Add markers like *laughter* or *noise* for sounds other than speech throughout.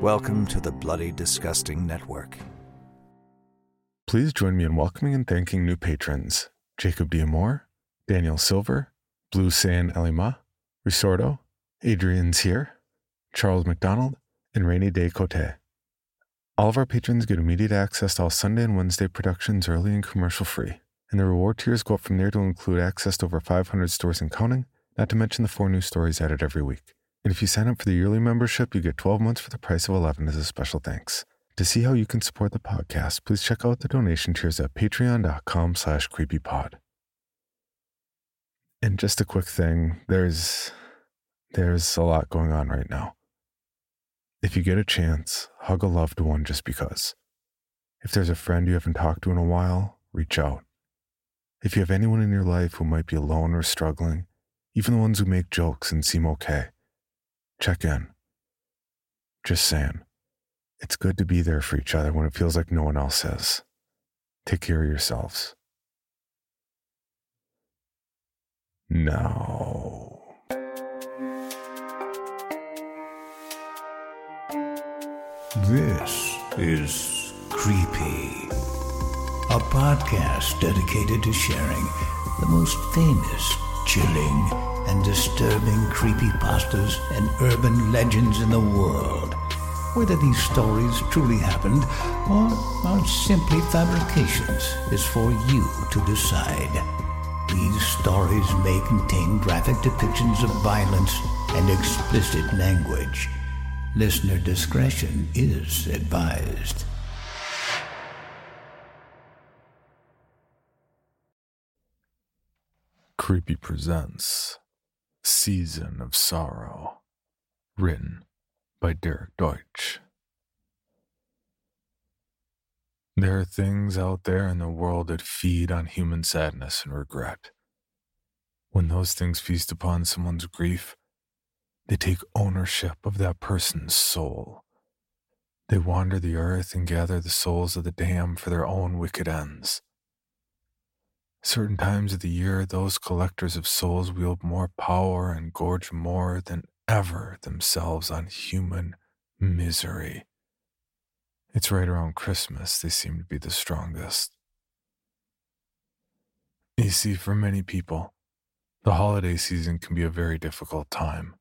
Welcome to the Bloody Disgusting Network. Please join me in welcoming and thanking new patrons Jacob Diamore, Daniel Silver, Blue Sand Elima, Risordo, Adrian's here, Charles McDonald, and Rainy Day Cote. All of our patrons get immediate access to all Sunday and Wednesday productions early and commercial free, and the reward tiers go up from there to include access to over 500 stores and counting, not to mention the four new stories added every week. And if you sign up for the yearly membership, you get 12 months for the price of 11 as a special thanks. To see how you can support the podcast, please check out the donation tiers at patreon.com slash creepypod. And just a quick thing, there's there's a lot going on right now. If you get a chance, hug a loved one just because. If there's a friend you haven't talked to in a while, reach out. If you have anyone in your life who might be alone or struggling, even the ones who make jokes and seem okay, check in. Just saying, it's good to be there for each other when it feels like no one else is. Take care of yourselves. No. This is Creepy, a podcast dedicated to sharing the most famous, chilling, and disturbing creepy creepypastas and urban legends in the world. Whether these stories truly happened or are simply fabrications is for you to decide. These stories may contain graphic depictions of violence and explicit language. Listener discretion is advised. Creepy presents Season of Sorrow, written by Derek Deutch. There are things out there in the world that feed on human sadness and regret. When those things feast upon someone's grief, they take ownership of that person's soul. They wander the earth and gather the souls of the damned for their own wicked ends. Certain times of the year, those collectors of souls wield more power and gorge more than ever themselves on human misery. It's right around Christmas they seem to be the strongest. You see, for many people, The holiday season can be a very difficult time.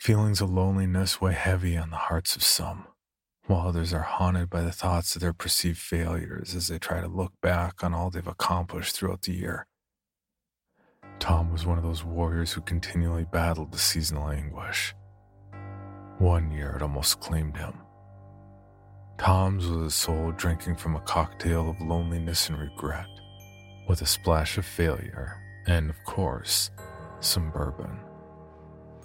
Feelings of loneliness weigh heavy on the hearts of some, while others are haunted by the thoughts of their perceived failures as they try to look back on all they've accomplished throughout the year. Tom was one of those warriors who continually battled the seasonal anguish. One year it almost claimed him. Tom's was a soul drinking from a cocktail of loneliness and regret, with a splash of failure, and of course, some bourbon.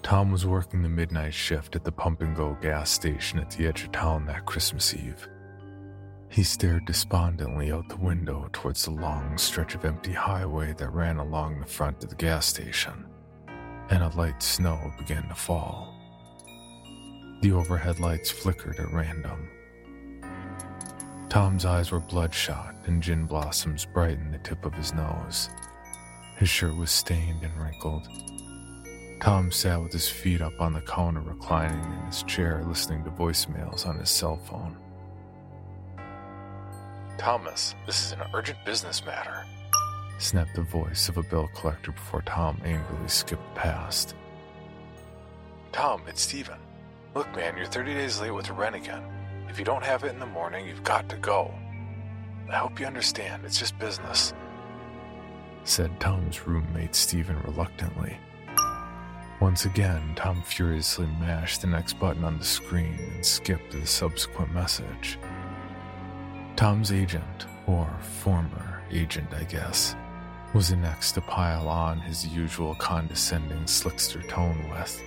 Tom was working the midnight shift at the pump and go gas station at the edge of town that Christmas Eve. He stared despondently out the window towards the long stretch of empty highway that ran along the front of the gas station, and a light snow began to fall. The overhead lights flickered at random. Tom's eyes were bloodshot, and gin blossoms brightened the tip of his nose. His shirt was stained and wrinkled. Tom sat with his feet up on the counter, reclining in his chair, listening to voicemails on his cell phone. Thomas, this is an urgent business matter, snapped the voice of a bill collector before Tom angrily skipped past. Tom, it's Steven. Look, man, you're 30 days late with the rent again. If you don't have it in the morning, you've got to go. I hope you understand, it's just business, said Tom's roommate Steven reluctantly. Once again, Tom furiously mashed the next button on the screen and skipped the subsequent message. Tom's agent, or former agent, I guess, was the next to pile on his usual condescending slickster tone with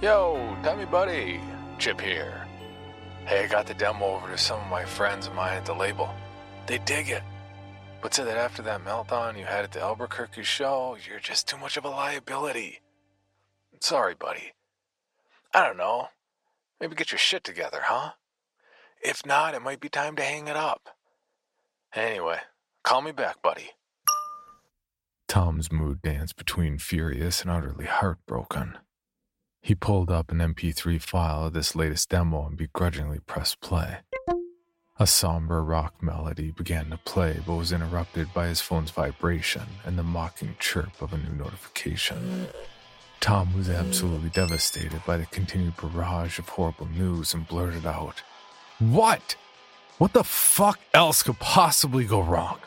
Yo, Tommy buddy, Chip here. Hey, I got the demo over to some of my friends of mine at the label. They dig it. But said that after that meltdown you had at the Albuquerque show, you're just too much of a liability. Sorry, buddy. I don't know. Maybe get your shit together, huh? If not, it might be time to hang it up. Anyway, call me back, buddy. Tom's mood danced between furious and utterly heartbroken. He pulled up an MP3 file of this latest demo and begrudgingly pressed play. A somber rock melody began to play but was interrupted by his phone's vibration and the mocking chirp of a new notification. Tom was absolutely devastated by the continued barrage of horrible news and blurted out, What? What the fuck else could possibly go wrong?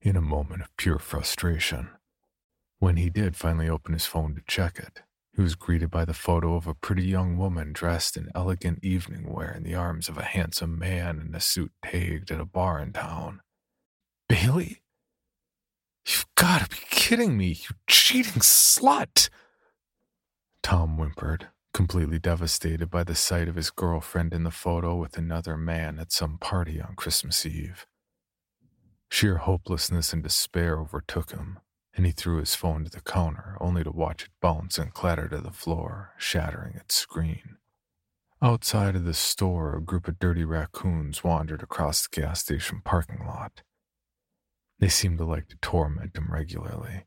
In a moment of pure frustration. When he did finally open his phone to check it, he was greeted by the photo of a pretty young woman dressed in elegant evening wear in the arms of a handsome man in a suit tagged at a bar in town. Bailey? You've got to be kidding me, you cheating slut! Tom whimpered, completely devastated by the sight of his girlfriend in the photo with another man at some party on Christmas Eve. Sheer hopelessness and despair overtook him, and he threw his phone to the counter only to watch it bounce and clatter to the floor, shattering its screen. Outside of the store, a group of dirty raccoons wandered across the gas station parking lot. They seemed to like to torment him regularly.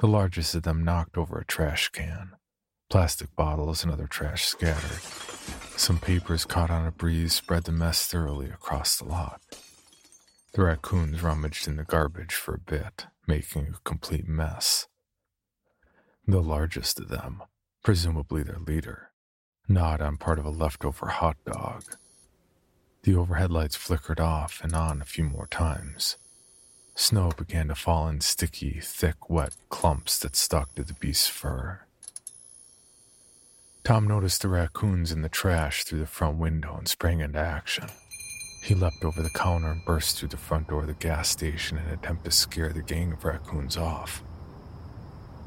The largest of them knocked over a trash can. Plastic bottles and other trash scattered. Some papers caught on a breeze spread the mess thoroughly across the lot. The raccoons rummaged in the garbage for a bit, making a complete mess. The largest of them, presumably their leader, gnawed on part of a leftover hot dog. The overhead lights flickered off and on a few more times. Snow began to fall in sticky, thick, wet clumps that stuck to the beast's fur. Tom noticed the raccoons in the trash through the front window and sprang into action. He leapt over the counter and burst through the front door of the gas station in an attempt to scare the gang of raccoons off.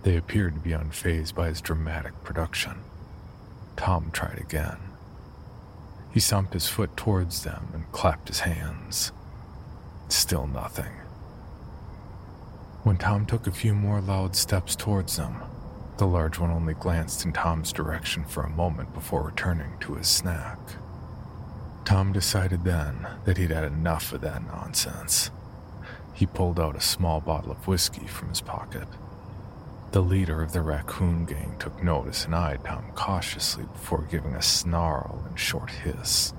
They appeared to be unfazed by his dramatic production. Tom tried again. He stomped his foot towards them and clapped his hands. Still nothing. When Tom took a few more loud steps towards them, the large one only glanced in Tom's direction for a moment before returning to his snack. Tom decided then that he'd had enough of that nonsense. He pulled out a small bottle of whiskey from his pocket. The leader of the raccoon gang took notice and eyed Tom cautiously before giving a snarl and short hiss.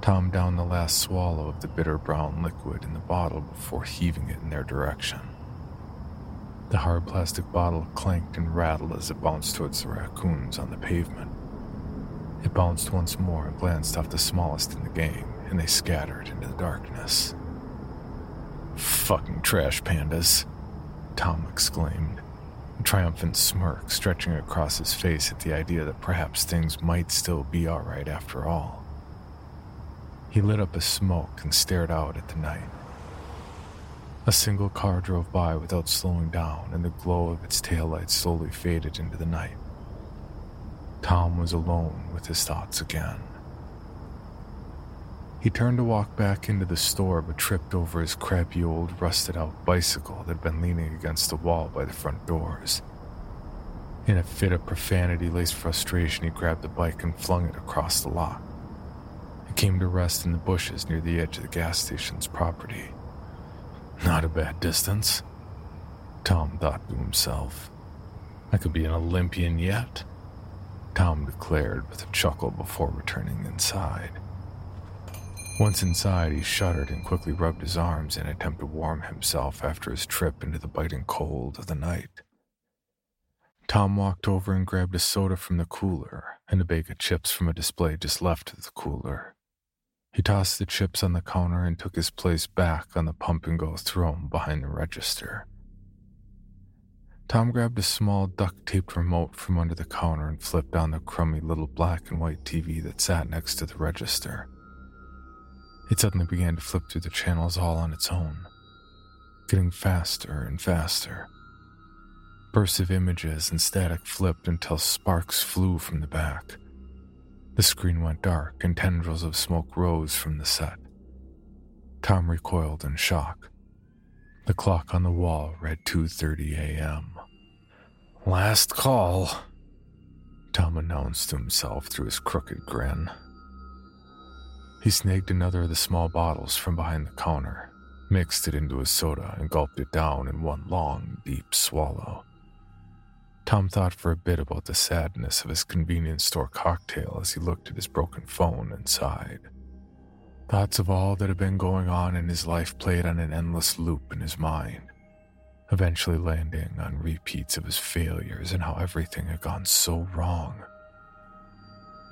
Tom downed the last swallow of the bitter brown liquid in the bottle before heaving it in their direction. The hard plastic bottle clanked and rattled as it bounced towards the raccoons on the pavement. It bounced once more and glanced off the smallest in the gang, and they scattered into the darkness. Fucking trash pandas, Tom exclaimed, a triumphant smirk stretching across his face at the idea that perhaps things might still be alright after all. He lit up a smoke and stared out at the night. A single car drove by without slowing down, and the glow of its taillights slowly faded into the night. Tom was alone with his thoughts again. He turned to walk back into the store but tripped over his crappy old rusted out bicycle that had been leaning against the wall by the front doors. In a fit of profanity laced frustration, he grabbed the bike and flung it across the lot. Came to rest in the bushes near the edge of the gas station's property. Not a bad distance, Tom thought to himself. I could be an Olympian yet, Tom declared with a chuckle before returning inside. Once inside, he shuddered and quickly rubbed his arms in an attempt to warm himself after his trip into the biting cold of the night. Tom walked over and grabbed a soda from the cooler and a bag of chips from a display just left of the cooler. He tossed the chips on the counter and took his place back on the pump and go throne behind the register. Tom grabbed a small duct taped remote from under the counter and flipped on the crummy little black and white TV that sat next to the register. It suddenly began to flip through the channels all on its own, getting faster and faster. Bursts of images and static flipped until sparks flew from the back. The screen went dark and tendrils of smoke rose from the set. Tom recoiled in shock. The clock on the wall read 2:30 a.m. Last call, Tom announced to himself through his crooked grin. He snagged another of the small bottles from behind the counter, mixed it into a soda, and gulped it down in one long, deep swallow. Tom thought for a bit about the sadness of his convenience store cocktail as he looked at his broken phone and sighed. Thoughts of all that had been going on in his life played on an endless loop in his mind, eventually landing on repeats of his failures and how everything had gone so wrong.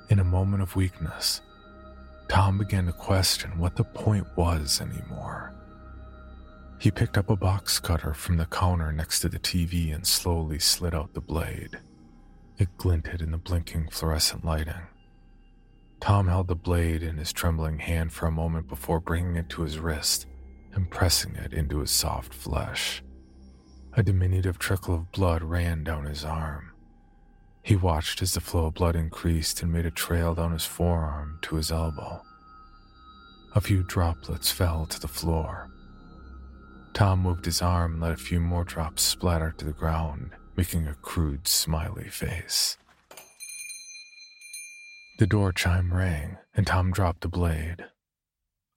In a moment of weakness, Tom began to question what the point was anymore. He picked up a box cutter from the counter next to the TV and slowly slid out the blade. It glinted in the blinking fluorescent lighting. Tom held the blade in his trembling hand for a moment before bringing it to his wrist and pressing it into his soft flesh. A diminutive trickle of blood ran down his arm. He watched as the flow of blood increased and made a trail down his forearm to his elbow. A few droplets fell to the floor. Tom moved his arm and let a few more drops splatter to the ground, making a crude, smiley face. The door chime rang, and Tom dropped the blade.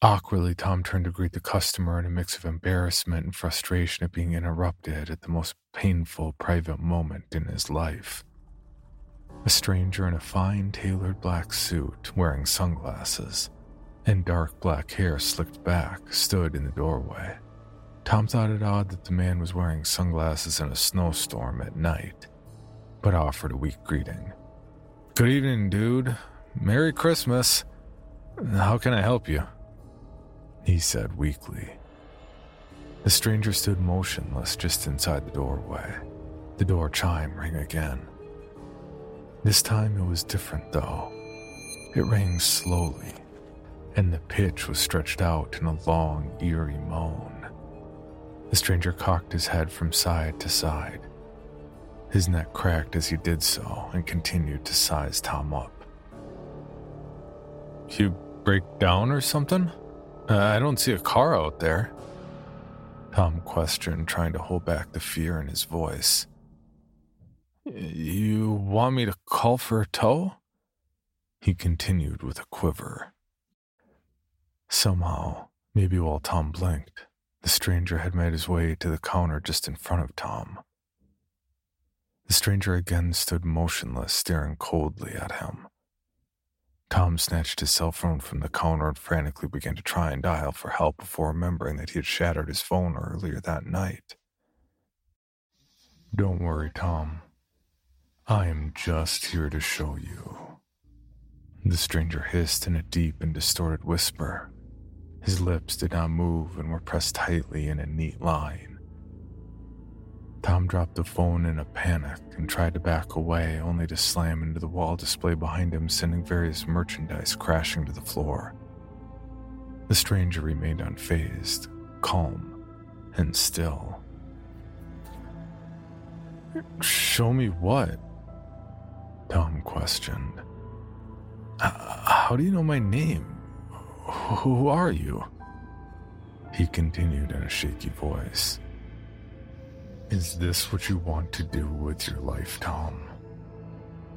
Awkwardly, Tom turned to greet the customer in a mix of embarrassment and frustration at being interrupted at the most painful private moment in his life. A stranger in a fine tailored black suit, wearing sunglasses, and dark black hair slicked back, stood in the doorway. Tom thought it odd that the man was wearing sunglasses in a snowstorm at night, but offered a weak greeting. Good evening, dude. Merry Christmas. How can I help you? He said weakly. The stranger stood motionless just inside the doorway. The door chime rang again. This time it was different, though. It rang slowly, and the pitch was stretched out in a long, eerie moan. The stranger cocked his head from side to side. His neck cracked as he did so and continued to size Tom up. You break down or something? Uh, I don't see a car out there. Tom questioned, trying to hold back the fear in his voice. You want me to call for a tow? He continued with a quiver. Somehow, maybe while Tom blinked, the stranger had made his way to the counter just in front of Tom. The stranger again stood motionless, staring coldly at him. Tom snatched his cell phone from the counter and frantically began to try and dial for help before remembering that he had shattered his phone earlier that night. Don't worry, Tom. I am just here to show you. The stranger hissed in a deep and distorted whisper. His lips did not move and were pressed tightly in a neat line. Tom dropped the phone in a panic and tried to back away, only to slam into the wall display behind him, sending various merchandise crashing to the floor. The stranger remained unfazed, calm, and still. Show me what? Tom questioned. How do you know my name? Who are you? He continued in a shaky voice. Is this what you want to do with your life, Tom?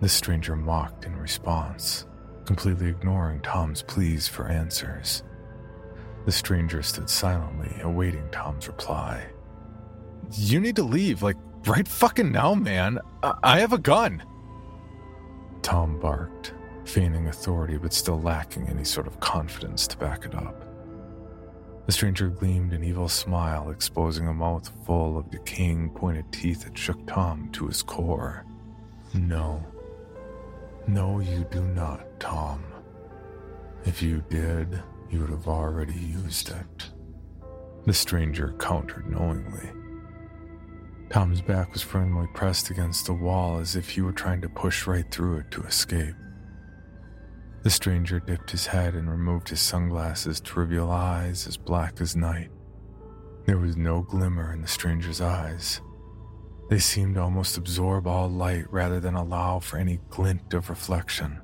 The stranger mocked in response, completely ignoring Tom's pleas for answers. The stranger stood silently, awaiting Tom's reply. You need to leave, like, right fucking now, man. I, I have a gun. Tom barked, feigning authority but still lacking any sort of confidence to back it up. The stranger gleamed an evil smile, exposing a mouth full of decaying pointed teeth that shook Tom to his core. No. No, you do not, Tom. If you did, you would have already used it. The stranger countered knowingly. Tom's back was firmly pressed against the wall as if he were trying to push right through it to escape. The stranger dipped his head and removed his sunglasses to reveal eyes as black as night. There was no glimmer in the stranger's eyes. They seemed to almost absorb all light rather than allow for any glint of reflection.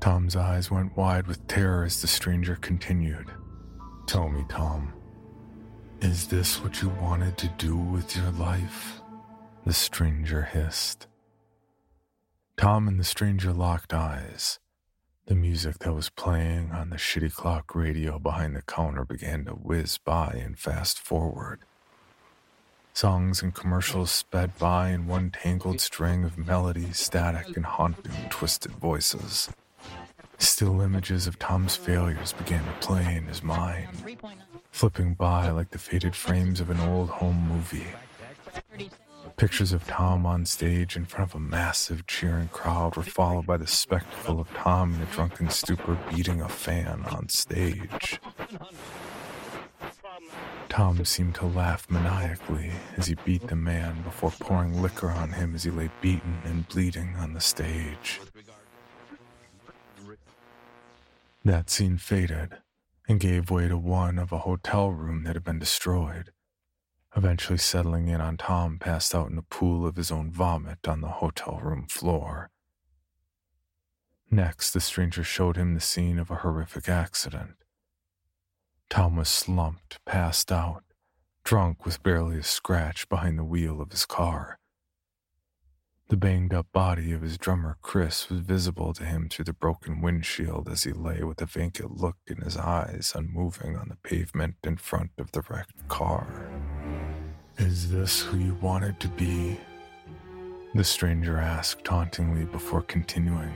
Tom's eyes went wide with terror as the stranger continued. Tell me, Tom, is this what you wanted to do with your life? The stranger hissed. Tom and the stranger locked eyes. The music that was playing on the shitty clock radio behind the counter began to whiz by and fast forward. Songs and commercials sped by in one tangled string of melody, static, and haunting, twisted voices. Still images of Tom's failures began to play in his mind, flipping by like the faded frames of an old home movie. Pictures of Tom on stage in front of a massive cheering crowd were followed by the spectacle of Tom in a drunken stupor beating a fan on stage. Tom seemed to laugh maniacally as he beat the man before pouring liquor on him as he lay beaten and bleeding on the stage. That scene faded and gave way to one of a hotel room that had been destroyed eventually settling in on Tom passed out in a pool of his own vomit on the hotel room floor. Next, the stranger showed him the scene of a horrific accident. Tom was slumped, passed out, drunk with barely a scratch behind the wheel of his car. The banged up body of his drummer Chris was visible to him through the broken windshield as he lay with a vacant look in his eyes, unmoving on the pavement in front of the wrecked car. Is this who you wanted to be? The stranger asked tauntingly before continuing.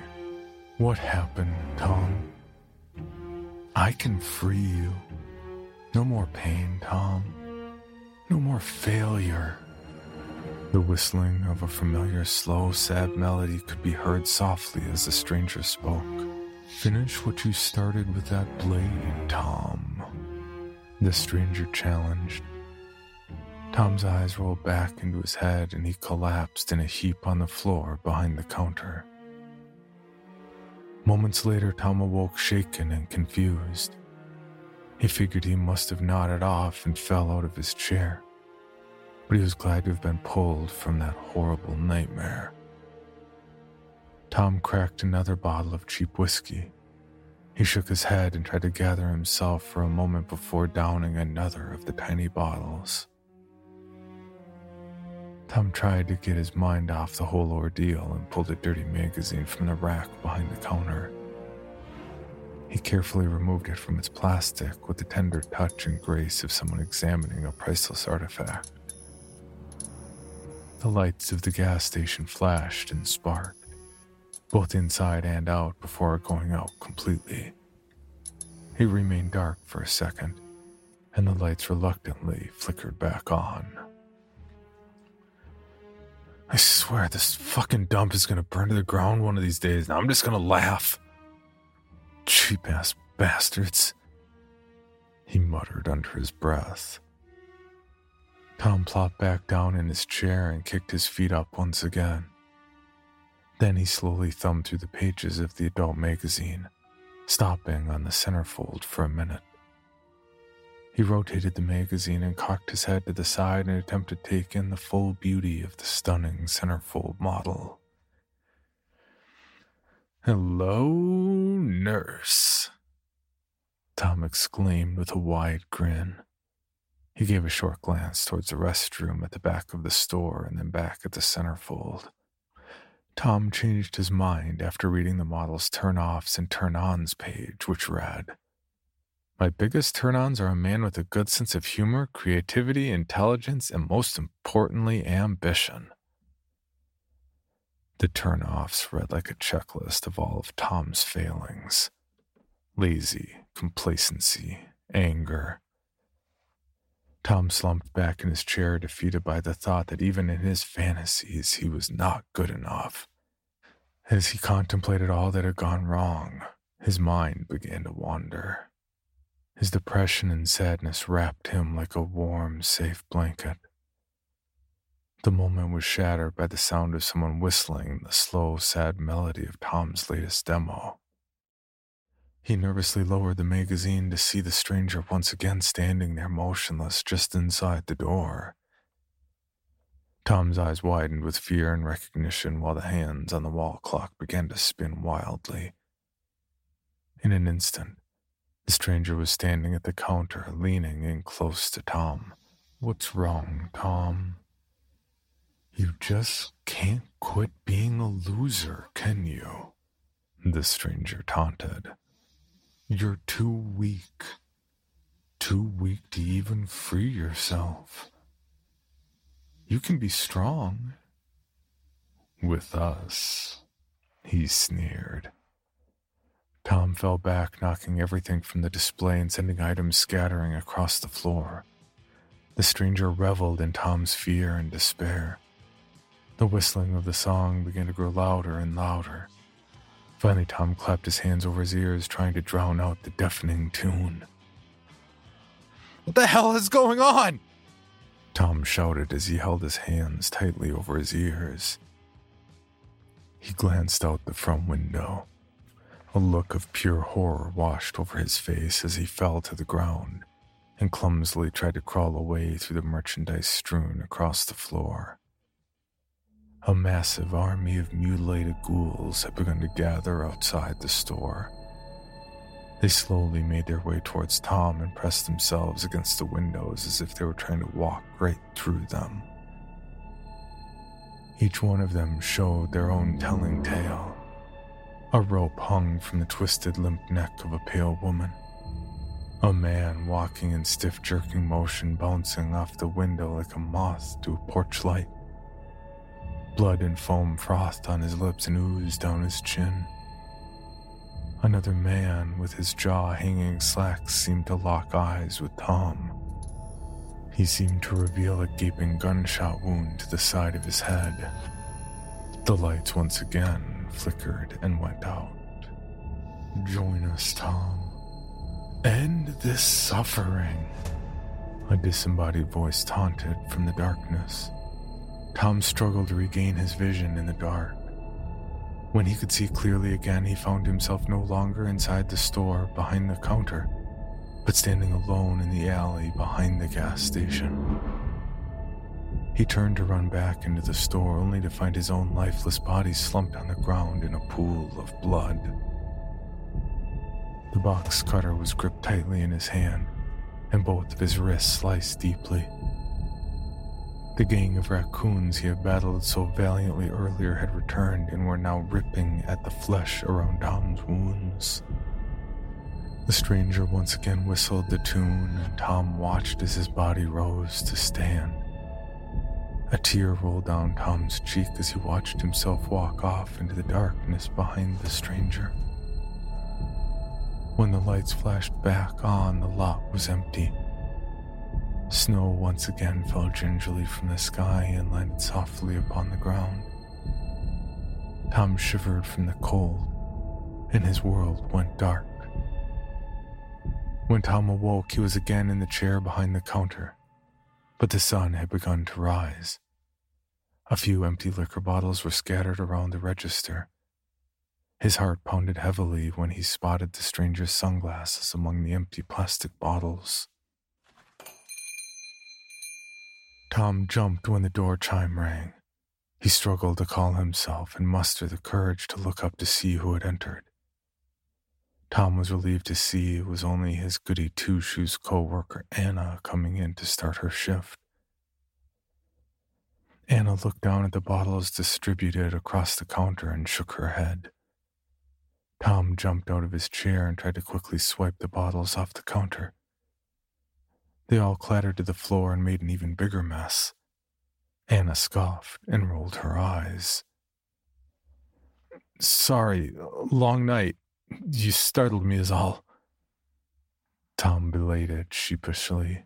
What happened, Tom? I can free you. No more pain, Tom. No more failure. The whistling of a familiar slow, sad melody could be heard softly as the stranger spoke. Finish what you started with that blade, Tom. The stranger challenged. Tom's eyes rolled back into his head and he collapsed in a heap on the floor behind the counter. Moments later, Tom awoke shaken and confused. He figured he must have nodded off and fell out of his chair, but he was glad to have been pulled from that horrible nightmare. Tom cracked another bottle of cheap whiskey. He shook his head and tried to gather himself for a moment before downing another of the tiny bottles. Tom tried to get his mind off the whole ordeal and pulled a dirty magazine from the rack behind the counter. He carefully removed it from its plastic with the tender touch and grace of someone examining a priceless artifact. The lights of the gas station flashed and sparked, both inside and out before going out completely. It remained dark for a second, and the lights reluctantly flickered back on. Swear this fucking dump is gonna burn to the ground one of these days, and I'm just gonna laugh. Cheap ass bastards, he muttered under his breath. Tom plopped back down in his chair and kicked his feet up once again. Then he slowly thumbed through the pages of the adult magazine, stopping on the centerfold for a minute. He rotated the magazine and cocked his head to the side and attempted to take in the full beauty of the stunning centerfold model. Hello, nurse, Tom exclaimed with a wide grin. He gave a short glance towards the restroom at the back of the store and then back at the centerfold. Tom changed his mind after reading the model's turn offs and turn ons page, which read my biggest turn ons are a man with a good sense of humor, creativity, intelligence, and most importantly, ambition. The turn offs read like a checklist of all of Tom's failings lazy, complacency, anger. Tom slumped back in his chair, defeated by the thought that even in his fantasies he was not good enough. As he contemplated all that had gone wrong, his mind began to wander. His depression and sadness wrapped him like a warm, safe blanket. The moment was shattered by the sound of someone whistling the slow, sad melody of Tom's latest demo. He nervously lowered the magazine to see the stranger once again standing there motionless just inside the door. Tom's eyes widened with fear and recognition while the hands on the wall clock began to spin wildly. In an instant, the stranger was standing at the counter, leaning in close to Tom. What's wrong, Tom? You just can't quit being a loser, can you? The stranger taunted. You're too weak. Too weak to even free yourself. You can be strong. With us, he sneered. Tom fell back, knocking everything from the display and sending items scattering across the floor. The stranger reveled in Tom's fear and despair. The whistling of the song began to grow louder and louder. Finally, Tom clapped his hands over his ears, trying to drown out the deafening tune. What the hell is going on? Tom shouted as he held his hands tightly over his ears. He glanced out the front window. A look of pure horror washed over his face as he fell to the ground and clumsily tried to crawl away through the merchandise strewn across the floor. A massive army of mutilated ghouls had begun to gather outside the store. They slowly made their way towards Tom and pressed themselves against the windows as if they were trying to walk right through them. Each one of them showed their own telling tale a rope hung from the twisted, limp neck of a pale woman. A man walking in stiff, jerking motion, bouncing off the window like a moth to a porch light. Blood and foam frothed on his lips and oozed down his chin. Another man with his jaw hanging slack seemed to lock eyes with Tom. He seemed to reveal a gaping gunshot wound to the side of his head. The lights once again flickered and went out. Join us, Tom. End this suffering. A disembodied voice taunted from the darkness. Tom struggled to regain his vision in the dark. When he could see clearly again, he found himself no longer inside the store behind the counter, but standing alone in the alley behind the gas station. He turned to run back into the store only to find his own lifeless body slumped on the ground in a pool of blood. The box cutter was gripped tightly in his hand, and both of his wrists sliced deeply. The gang of raccoons he had battled so valiantly earlier had returned and were now ripping at the flesh around Tom's wounds. The stranger once again whistled the tune, and Tom watched as his body rose to stand. A tear rolled down Tom's cheek as he watched himself walk off into the darkness behind the stranger. When the lights flashed back on, the lot was empty. Snow once again fell gingerly from the sky and landed softly upon the ground. Tom shivered from the cold, and his world went dark. When Tom awoke, he was again in the chair behind the counter, but the sun had begun to rise. A few empty liquor bottles were scattered around the register. His heart pounded heavily when he spotted the stranger's sunglasses among the empty plastic bottles. Tom jumped when the door chime rang. He struggled to calm himself and muster the courage to look up to see who had entered. Tom was relieved to see it was only his goody two shoes co worker, Anna, coming in to start her shift. Anna looked down at the bottles distributed across the counter and shook her head. Tom jumped out of his chair and tried to quickly swipe the bottles off the counter. They all clattered to the floor and made an even bigger mess. Anna scoffed and rolled her eyes. Sorry, long night, you startled me, is all. Tom belated sheepishly.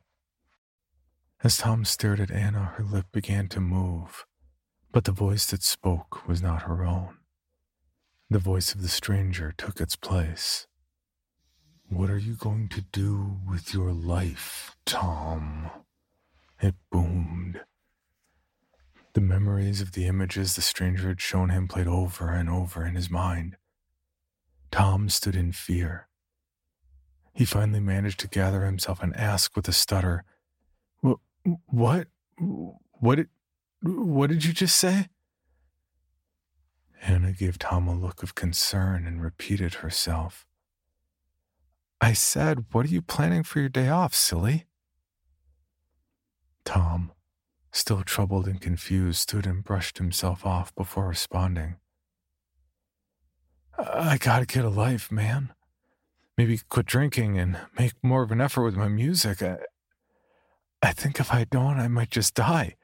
As Tom stared at Anna, her lip began to move, but the voice that spoke was not her own. The voice of the stranger took its place. What are you going to do with your life, Tom? It boomed. The memories of the images the stranger had shown him played over and over in his mind. Tom stood in fear. He finally managed to gather himself and ask with a stutter, "What? What? Did? What did you just say?" Hannah gave Tom a look of concern and repeated herself. I said, What are you planning for your day off, silly? Tom, still troubled and confused, stood and brushed himself off before responding. I gotta get a life, man. Maybe quit drinking and make more of an effort with my music. I, I think if I don't, I might just die.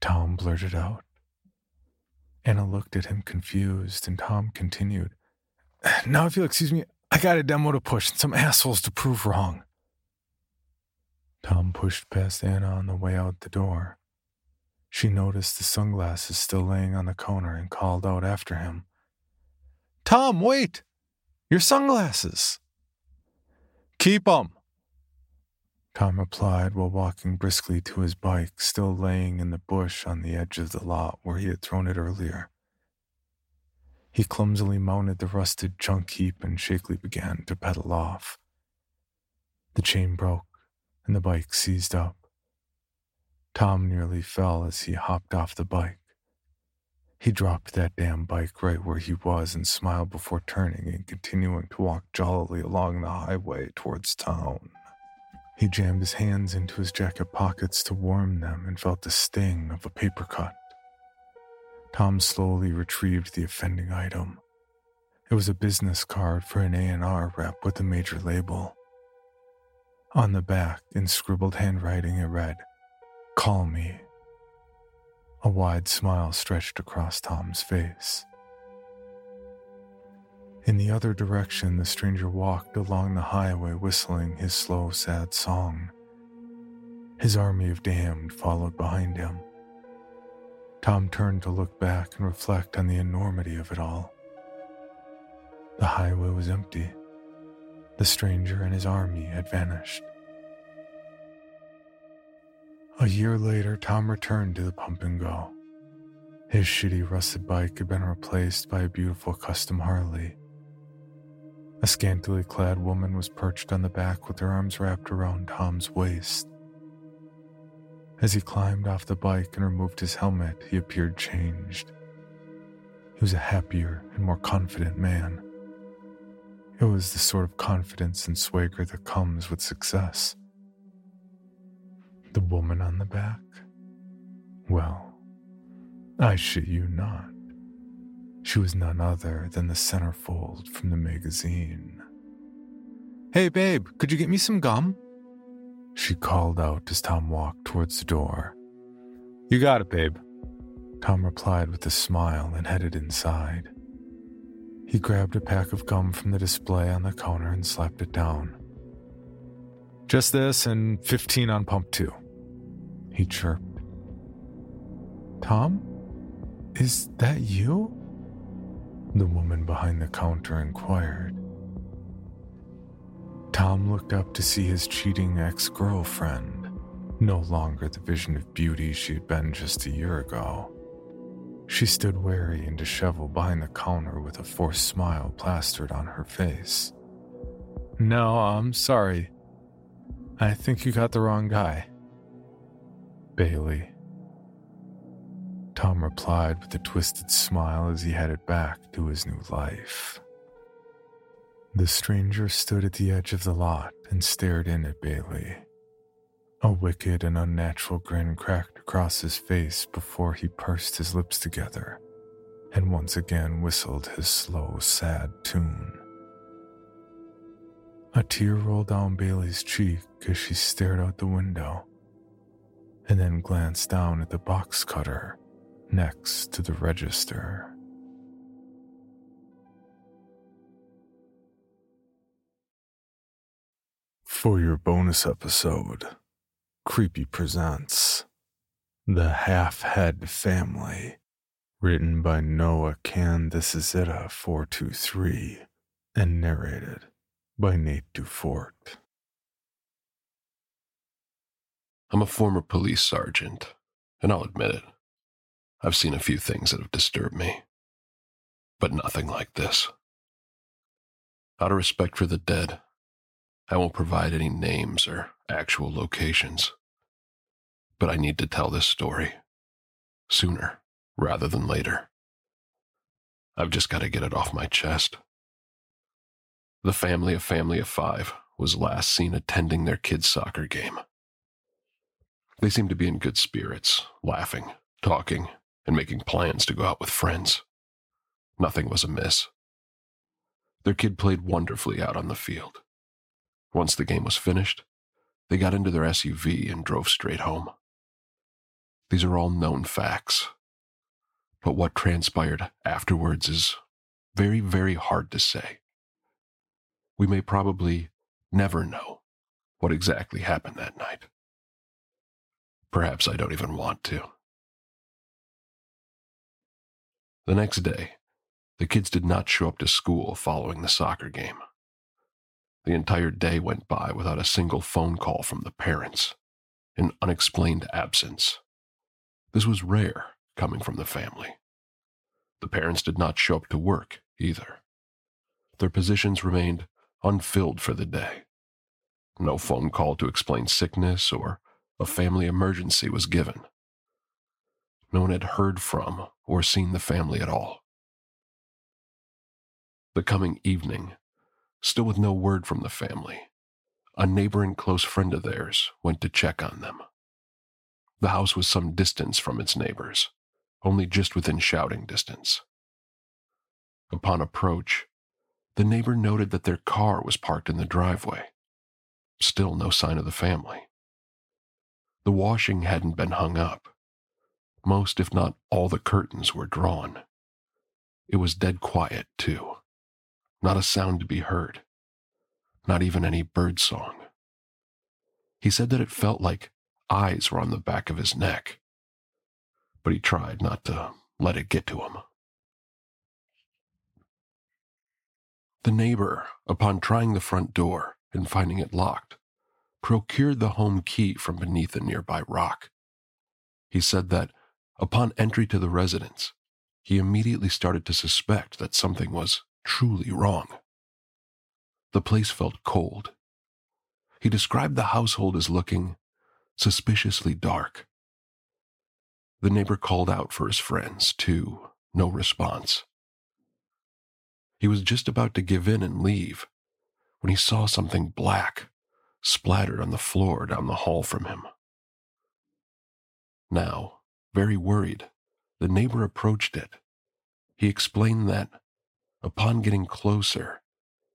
Tom blurted out. Anna looked at him confused, and Tom continued. *sighs* Now, if you'll excuse me, I got a demo to push and some assholes to prove wrong. Tom pushed past Anna on the way out the door. She noticed the sunglasses still laying on the counter and called out after him. Tom, wait! Your sunglasses! Keep 'em! Tom replied while walking briskly to his bike, still laying in the bush on the edge of the lot where he had thrown it earlier. He clumsily mounted the rusted junk heap and shakily began to pedal off. The chain broke and the bike seized up. Tom nearly fell as he hopped off the bike. He dropped that damn bike right where he was and smiled before turning and continuing to walk jollily along the highway towards town. He jammed his hands into his jacket pockets to warm them and felt the sting of a paper cut. Tom slowly retrieved the offending item. It was a business card for an A&R rep with a major label. On the back, in scribbled handwriting, it read, Call me. A wide smile stretched across Tom's face. In the other direction, the stranger walked along the highway whistling his slow, sad song. His army of damned followed behind him. Tom turned to look back and reflect on the enormity of it all. The highway was empty. The stranger and his army had vanished. A year later, Tom returned to the pump and go. His shitty rusted bike had been replaced by a beautiful custom Harley. A scantily clad woman was perched on the back with her arms wrapped around Tom's waist. As he climbed off the bike and removed his helmet, he appeared changed. He was a happier and more confident man. It was the sort of confidence and swagger that comes with success. The woman on the back? Well, I shit you not. She was none other than the centerfold from the magazine. Hey, babe, could you get me some gum? She called out as Tom walked towards the door. You got it, babe. Tom replied with a smile and headed inside. He grabbed a pack of gum from the display on the counter and slapped it down. Just this and 15 on pump two he chirped. Tom? Is that you? The woman behind the counter inquired. Tom looked up to see his cheating ex girlfriend, no longer the vision of beauty she had been just a year ago. She stood wary and disheveled behind the counter with a forced smile plastered on her face. No, I'm sorry. I think you got the wrong guy. Bailey. Tom replied with a twisted smile as he headed back to his new life. The stranger stood at the edge of the lot and stared in at Bailey. A wicked and unnatural grin cracked across his face before he pursed his lips together and once again whistled his slow, sad tune. A tear rolled down Bailey's cheek as she stared out the window and then glanced down at the box cutter next to the register. For your bonus episode, Creepy Presents The Half Head Family, written by No-Acanthisitta 423 and narrated by Nate Dufort. I'm a former police sergeant, and I'll admit it. I've seen a few things that have disturbed me, but nothing like this. Out of respect for the dead, I won't provide any names or actual locations. But I need to tell this story sooner rather than later. I've just got to get it off my chest. The family of Family of Five was last seen attending their kid's soccer game. They seemed to be in good spirits, laughing, talking, and making plans to go out with friends. Nothing was amiss. Their kid played wonderfully out on the field. Once the game was finished, they got into their SUV and drove straight home. These are all known facts. But what transpired afterwards is very, very hard to say. We may probably never know what exactly happened that night. Perhaps I don't even want to. The next day, the kids did not show up to school following the soccer game. The entire day went by without a single phone call from the parents, an unexplained absence. This was rare coming from the family. The parents did not show up to work either. Their positions remained unfilled for the day. No phone call to explain sickness or a family emergency was given. No one had heard from or seen the family at all. The coming evening, Still with no word from the family, a neighbor and close friend of theirs went to check on them. The house was some distance from its neighbors, only just within shouting distance. Upon approach, the neighbor noted that their car was parked in the driveway. Still no sign of the family. The washing hadn't been hung up. Most, if not all, the curtains were drawn. It was dead quiet, too. Not a sound to be heard. Not even any bird song. He said that it felt like eyes were on the back of his neck. But he tried not to let it get to him. The neighbor, upon trying the front door and finding it locked, procured the home key from beneath a nearby rock. He said that, upon entry to the residence, he immediately started to suspect that something was truly wrong. The place felt cold. He described the household as looking suspiciously dark. The neighbor called out for his friends, too. No response. He was just about to give in and leave when he saw something black splattered on the floor down the hall from him. Now, very worried, the neighbor approached it. He explained that Upon getting closer,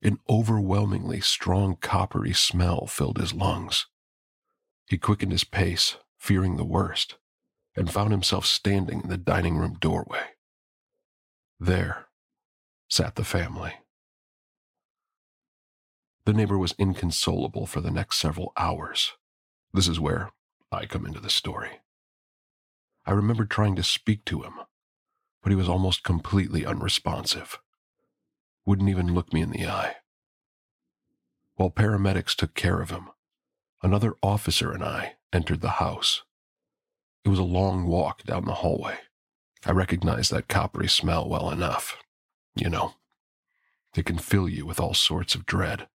an overwhelmingly strong coppery smell filled his lungs. He quickened his pace, fearing the worst, and found himself standing in the dining room doorway. There sat the family. The neighbor was inconsolable for the next several hours. This is where I come into the story. I remember trying to speak to him, but he was almost completely unresponsive. wouldn't even look me in the eye. While paramedics took care of him, another officer and I entered the house. It was a long walk down the hallway. I recognized that coppery smell well enough. You know, it can fill you with all sorts of dread,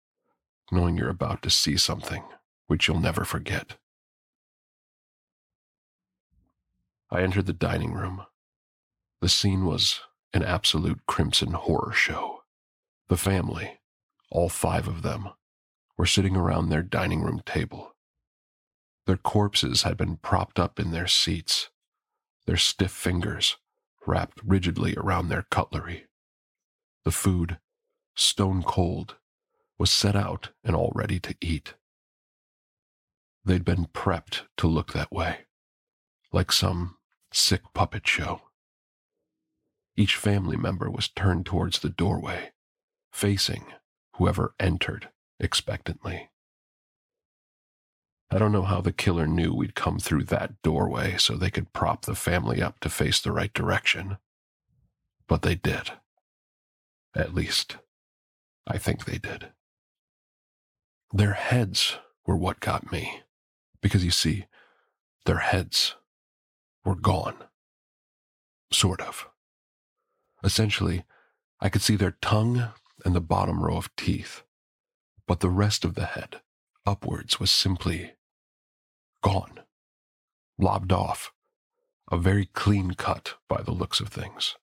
knowing you're about to see something which you'll never forget. I entered the dining room. The scene was an absolute crimson horror show. The family, all five of them, were sitting around their dining room table. Their corpses had been propped up in their seats, their stiff fingers wrapped rigidly around their cutlery. The food, stone cold, was set out and all ready to eat. They'd been prepped to look that way, like some sick puppet show. Each family member was turned towards the doorway, facing whoever entered expectantly. I don't know how the killer knew we'd come through that doorway so they could prop the family up to face the right direction. But they did. At least, I think they did. Their heads were what got me. Because you see, their heads were gone. Sort of. Essentially, I could see their tongue and the bottom row of teeth, but the rest of the head, upwards, was simply gone, lobbed off, a very clean cut by the looks of things.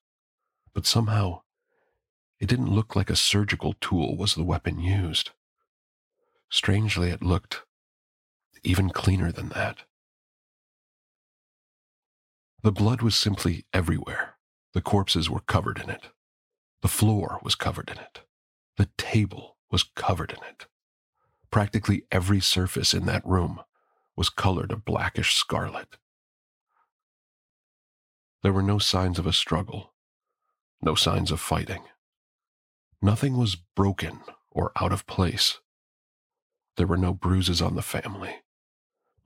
But somehow, it didn't look like a surgical tool was the weapon used. Strangely, it looked even cleaner than that. The blood was simply everywhere. The corpses were covered in it. The floor was covered in it. The table was covered in it. Practically every surface in that room was colored a blackish scarlet. There were no signs of a struggle, no signs of fighting. Nothing was broken or out of place. There were no bruises on the family,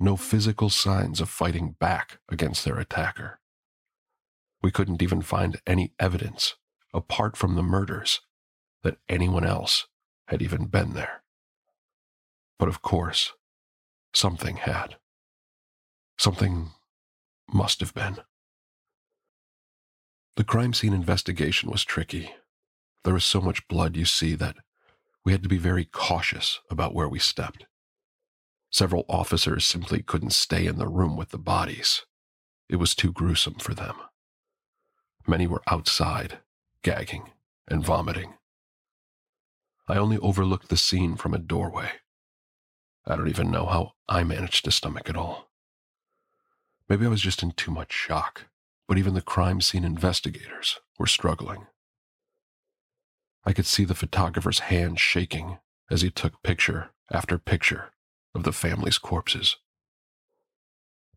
no physical signs of fighting back against their attacker. We couldn't even find any evidence, apart from the murders, that anyone else had even been there. But of course, Something had. Something must have been. The crime scene investigation was tricky. There was so much blood, you see, that we had to be very cautious about where we stepped. Several officers simply couldn't stay in the room with the bodies. It was too gruesome for them. Many were outside, gagging and vomiting. I only overlooked the scene from a doorway. I don't even know how I managed to stomach it all. Maybe I was just in too much shock, but even the crime scene investigators were struggling. I could see the photographer's hand shaking as he took picture after picture of the family's corpses.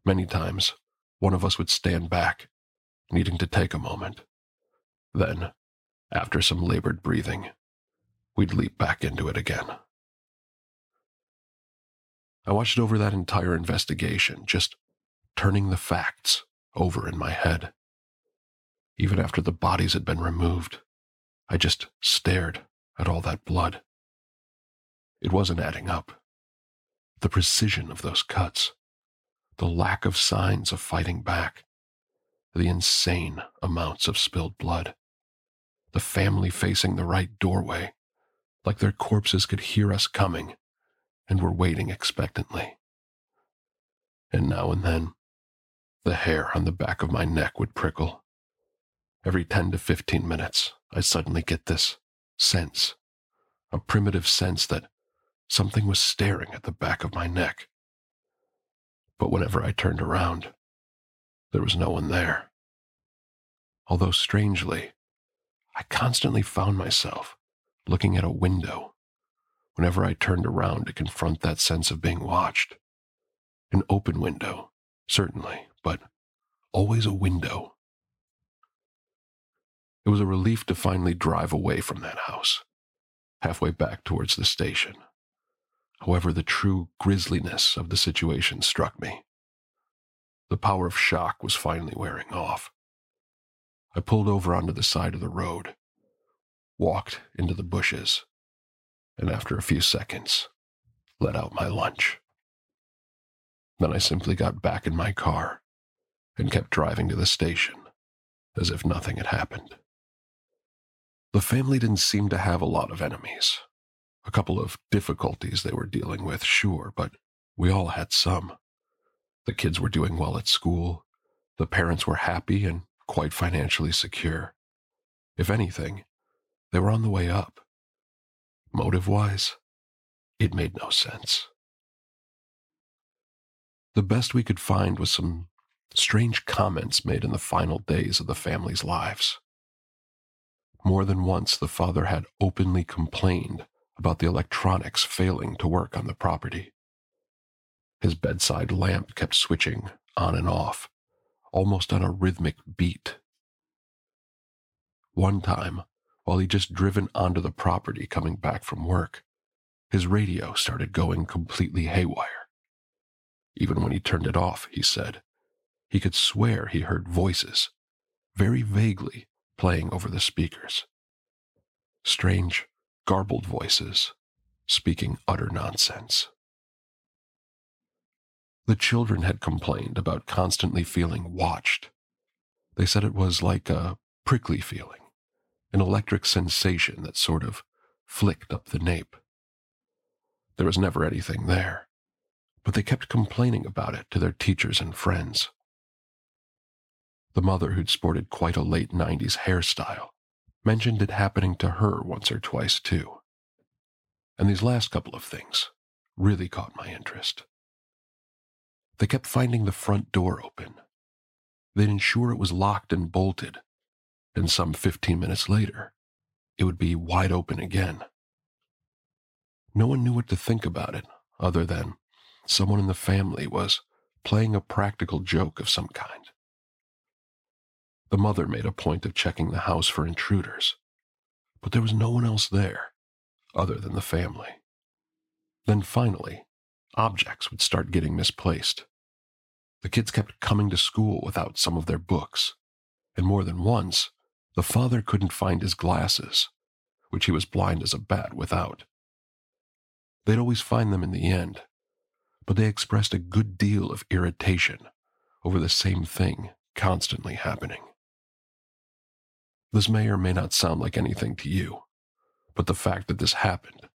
Many times, one of us would stand back, needing to take a moment. Then, after some labored breathing, we'd leap back into it again. I watched over that entire investigation, just turning the facts over in my head. Even after the bodies had been removed, I just stared at all that blood. It wasn't adding up. The precision of those cuts, the lack of signs of fighting back, the insane amounts of spilled blood, the family facing the right doorway, like their corpses could hear us coming and were waiting expectantly. And now and then, the hair on the back of my neck would prickle. Every 10 to 15 minutes, I suddenly get this sense, a primitive sense that something was staring at the back of my neck. But whenever I turned around, there was no one there. Although strangely, I constantly found myself looking at a window whenever I turned around to confront that sense of being watched. An open window, certainly, but always a window. It was a relief to finally drive away from that house, halfway back towards the station. However, the true grisliness of the situation struck me. The power of shock was finally wearing off. I pulled over onto the side of the road, walked into the bushes, and after a few seconds, let out my lunch. Then I simply got back in my car and kept driving to the station as if nothing had happened. The family didn't seem to have a lot of enemies. A couple of difficulties they were dealing with, sure, but we all had some. The kids were doing well at school. The parents were happy and quite financially secure. If anything, they were on the way up. Motive wise, it made no sense. The best we could find was some strange comments made in the final days of the family's lives. More than once, the father had openly complained about the electronics failing to work on the property. His bedside lamp kept switching on and off, almost on a rhythmic beat. One time, while he'd just driven onto the property coming back from work, his radio started going completely haywire. Even when he turned it off, he said, he could swear he heard voices, very vaguely, playing over the speakers. Strange, garbled voices, speaking utter nonsense. The children had complained about constantly feeling watched. They said it was like a prickly feeling, an electric sensation that sort of flicked up the nape. There was never anything there, but they kept complaining about it to their teachers and friends. The mother, who'd sported quite a late 90s hairstyle, mentioned it happening to her once or twice too. And these last couple of things really caught my interest. They kept finding the front door open. They'd ensure it was locked and bolted, and some 15 minutes later, it would be wide open again. No one knew what to think about it other than someone in the family was playing a practical joke of some kind. The mother made a point of checking the house for intruders, but there was no one else there other than the family. Then finally, objects would start getting misplaced. The kids kept coming to school without some of their books, and more than once, the father couldn't find his glasses, which he was blind as a bat without. They'd always find them in the end, but they expressed a good deal of irritation over the same thing constantly happening. This may or may not sound like anything to you, but the fact that this happened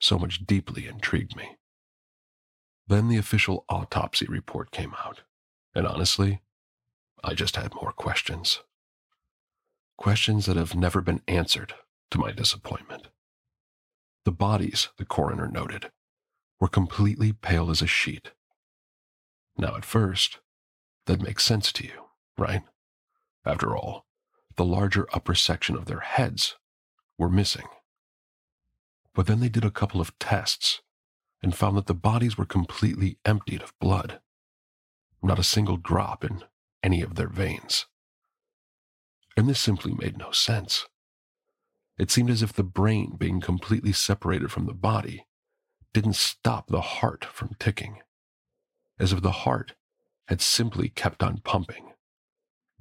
so much deeply intrigued me. Then the official autopsy report came out, and honestly, I just had more questions. Questions that have never been answered, to my disappointment. The bodies, the coroner noted, were completely pale as a sheet. Now, at first, that makes sense to you, right? After all, the larger upper section of their heads were missing. But then they did a couple of tests and found that the bodies were completely emptied of blood, not a single drop in any of their veins. And this simply made no sense. It seemed as if the brain, being completely separated from the body, didn't stop the heart from ticking, as if the heart had simply kept on pumping,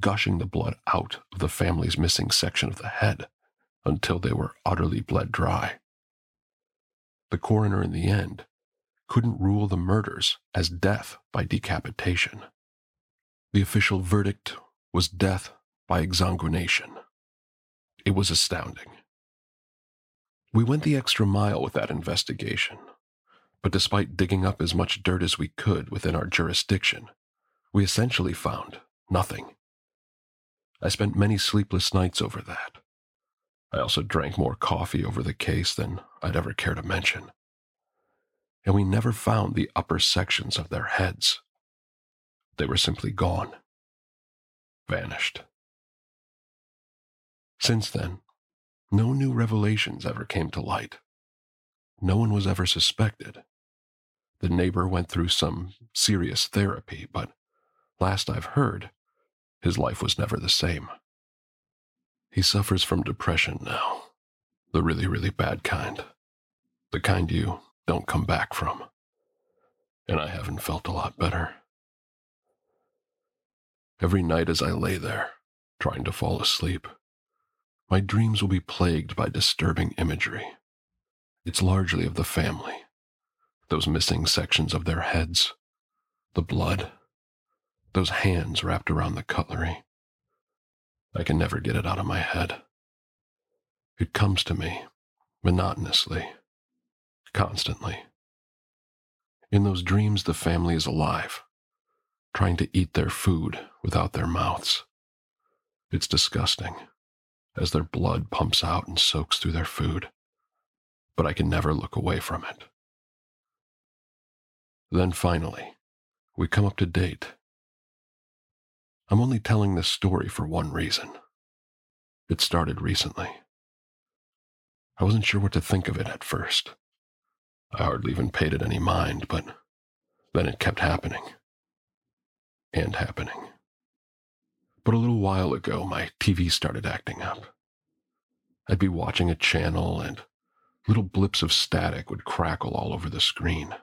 gushing the blood out of the family's missing section of the head until they were utterly bled dry. The coroner, in the end, couldn't rule the murders as death by decapitation. The official verdict was death by exsanguination. It was astounding. We went the extra mile with that investigation, but despite digging up as much dirt as we could within our jurisdiction, we essentially found nothing. I spent many sleepless nights over that. I also drank more coffee over the case than I'd ever care to mention. And we never found the upper sections of their heads. They were simply gone, vanished. Since then, no new revelations ever came to light. No one was ever suspected. The neighbor went through some serious therapy, but last I've heard, his life was never the same. He suffers from depression now, the really, really bad kind, the kind you don't come back from. And I haven't felt a lot better. Every night as I lay there, trying to fall asleep, My dreams will be plagued by disturbing imagery. It's largely of the family, those missing sections of their heads, the blood, those hands wrapped around the cutlery. I can never get it out of my head. It comes to me monotonously, constantly. In those dreams, the family is alive, trying to eat their food without their mouths. It's disgusting as their blood pumps out and soaks through their food, but I can never look away from it. Then finally, we come up to date. I'm only telling this story for one reason. It started recently. I wasn't sure what to think of it at first. I hardly even paid it any mind, but then it kept happening. And happening. But a little while ago, my TV started acting up. I'd be watching a channel, and little blips of static would crackle all over the screen.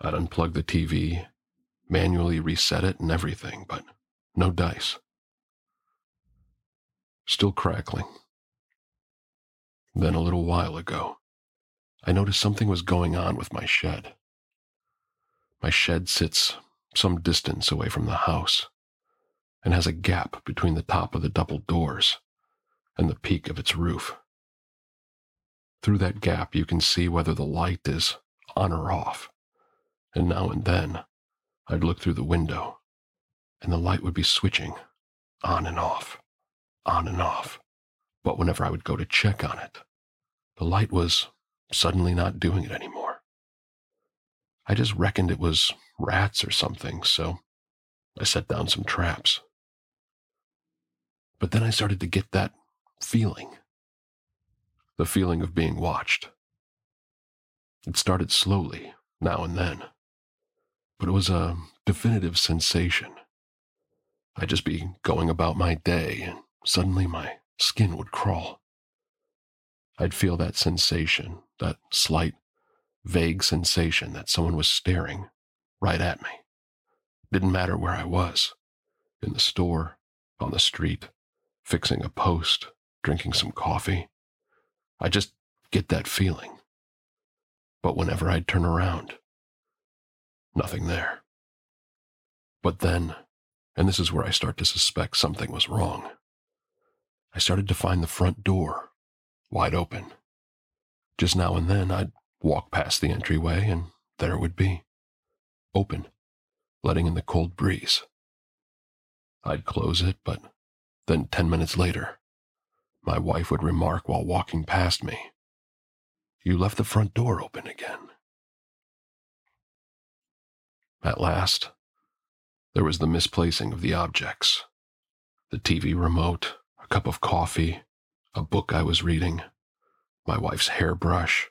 I'd unplug the TV, manually reset it and everything, but no dice. Still crackling. Then a little while ago, I noticed something was going on with my shed. My shed sits some distance away from the house and has a gap between the top of the double doors and the peak of its roof. Through that gap, you can see whether the light is on or off, and now and then I'd look through the window and the light would be switching on and off, on and off. But whenever I would go to check on it, the light was suddenly not doing it anymore. I just reckoned it was rats or something, so I set down some traps. But then I started to get that feeling the feeling of being watched. It started slowly, now and then, but it was a definitive sensation. I'd just be going about my day, and suddenly my skin would crawl. I'd feel that sensation, that slight, vague sensation that someone was staring right at me. Didn't matter where I was in the store, on the street, fixing a post, drinking some coffee. I just get that feeling. But whenever I'd turn around, nothing there. But then, and this is where I start to suspect something was wrong, I started to find the front door wide open. Just now and then I'd walk past the entryway and there it would be, open, letting in the cold breeze. I'd close it, but then ten minutes later, my wife would remark while walking past me, You left the front door open again. At last, there was the misplacing of the objects the TV remote, a cup of coffee, a book I was reading, my wife's hairbrush,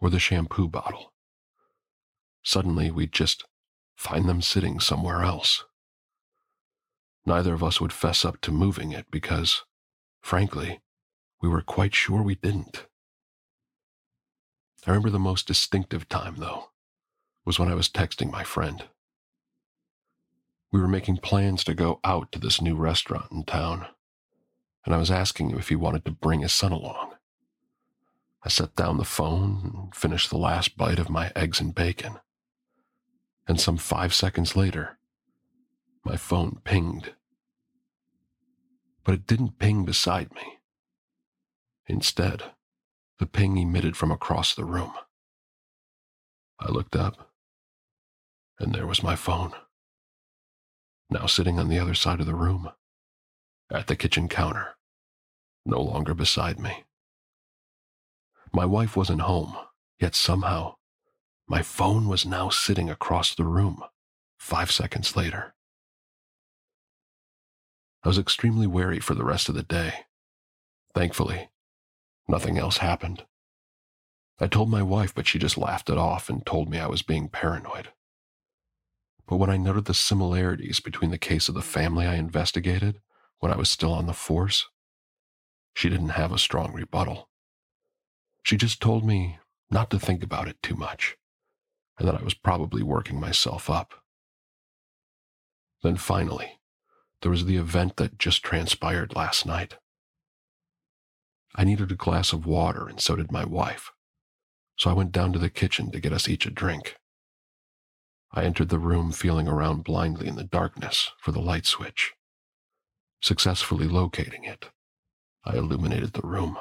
or the shampoo bottle. Suddenly, we'd just find them sitting somewhere else. Neither of us would fess up to moving it because, frankly, we were quite sure we didn't. I remember the most distinctive time, though, was when I was texting my friend. We were making plans to go out to this new restaurant in town and I was asking him if he wanted to bring his son along. I set down the phone and finished the last bite of my eggs and bacon. And some five seconds later, my phone pinged. But it didn't ping beside me. Instead, the ping emitted from across the room. I looked up, and there was my phone. Now sitting on the other side of the room, at the kitchen counter no longer beside me. My wife wasn't home, yet somehow, my phone was now sitting across the room, five seconds later. I was extremely wary for the rest of the day. Thankfully, nothing else happened. I told my wife, but she just laughed it off and told me I was being paranoid. But when I noted the similarities between the case of the family I investigated when I was still on the force she didn't have a strong rebuttal. She just told me not to think about it too much, and that I was probably working myself up. Then finally, there was the event that just transpired last night. I needed a glass of water, and so did my wife. So I went down to the kitchen to get us each a drink. I entered the room feeling around blindly in the darkness for the light switch. Successfully locating it, I illuminated the room.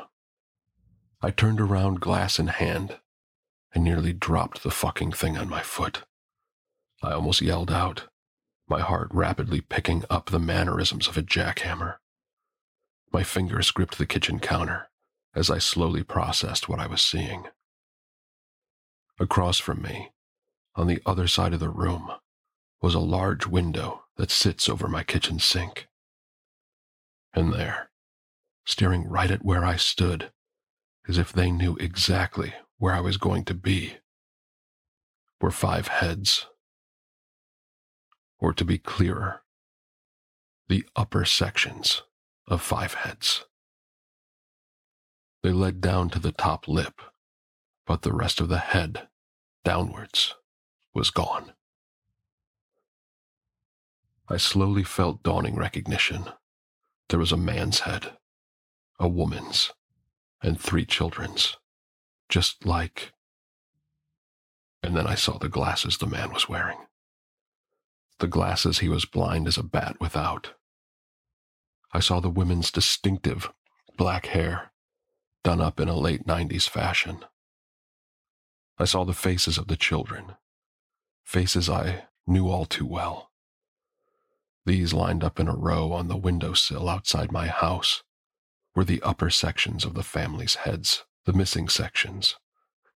I turned around, glass in hand, and nearly dropped the fucking thing on my foot. I almost yelled out, my heart rapidly picking up the mannerisms of a jackhammer. My fingers gripped the kitchen counter as I slowly processed what I was seeing. Across from me, on the other side of the room, was a large window that sits over my kitchen sink. And there, staring right at where I stood, as if they knew exactly where I was going to be, were five heads. Or to be clearer, the upper sections of five heads. They led down to the top lip, but the rest of the head, downwards, was gone. I slowly felt dawning recognition. There was a man's head, a woman's, and three children's, just like. And then I saw the glasses the man was wearing. The glasses he was blind as a bat without. I saw the women's distinctive black hair done up in a late 90s fashion. I saw the faces of the children, faces I knew all too well. These lined up in a row on the windowsill outside my house were the upper sections of the family's heads, the missing sections,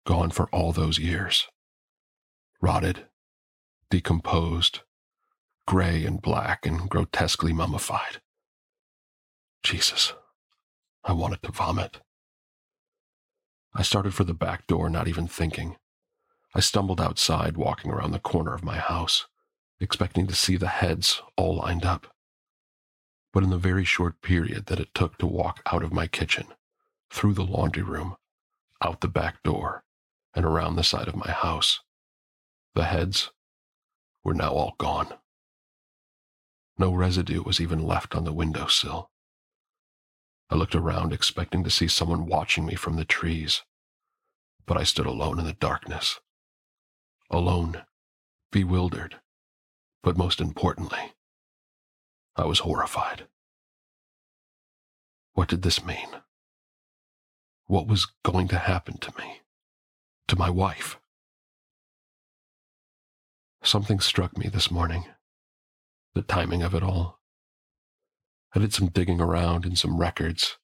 gone for all those years. Rotted, decomposed, gray and black and grotesquely mummified. Jesus, I wanted to vomit. I started for the back door, not even thinking. I stumbled outside, walking around the corner of my house, expecting to see the heads all lined up. But in the very short period that it took to walk out of my kitchen, through the laundry room, out the back door, and around the side of my house, the heads were now all gone. No residue was even left on the windowsill. I looked around, expecting to see someone watching me from the trees, but I stood alone in the darkness. Alone, bewildered, but most importantly, I was horrified. What did this mean? What was going to happen to me? To my wife? Something struck me this morning. The timing of it all. I did some digging around in some records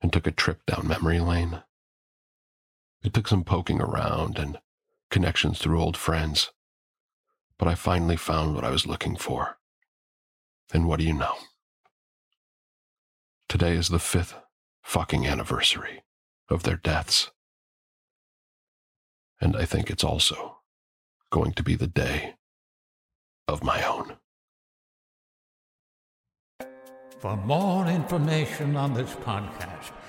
and took a trip down memory lane. It took some poking around and connections through old friends, but I finally found what I was looking for. And what do you know? Today is the fifth fucking anniversary of their deaths. And I think it's also going to be the day of my own. For more information on this podcast,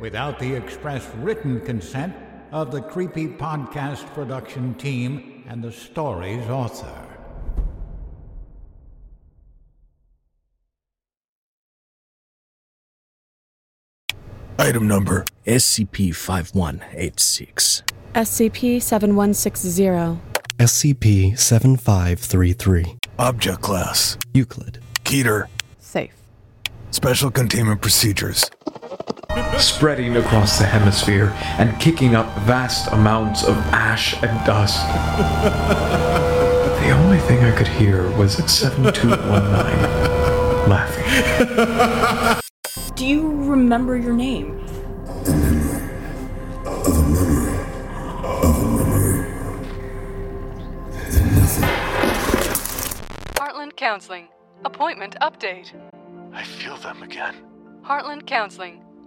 without the express written consent of the Creepy Podcast production team and the story's author. Item number SCP 5186. SCP 7160. SCP 7533. Object Class Euclid. Keter. Safe. Special Containment Procedures. Spreading across the hemisphere and kicking up vast amounts of ash and dust. *laughs* the only thing I could hear was 7219 laughing. Do you remember your name? Heartland Counseling. Appointment update. I feel them again. Heartland Counseling.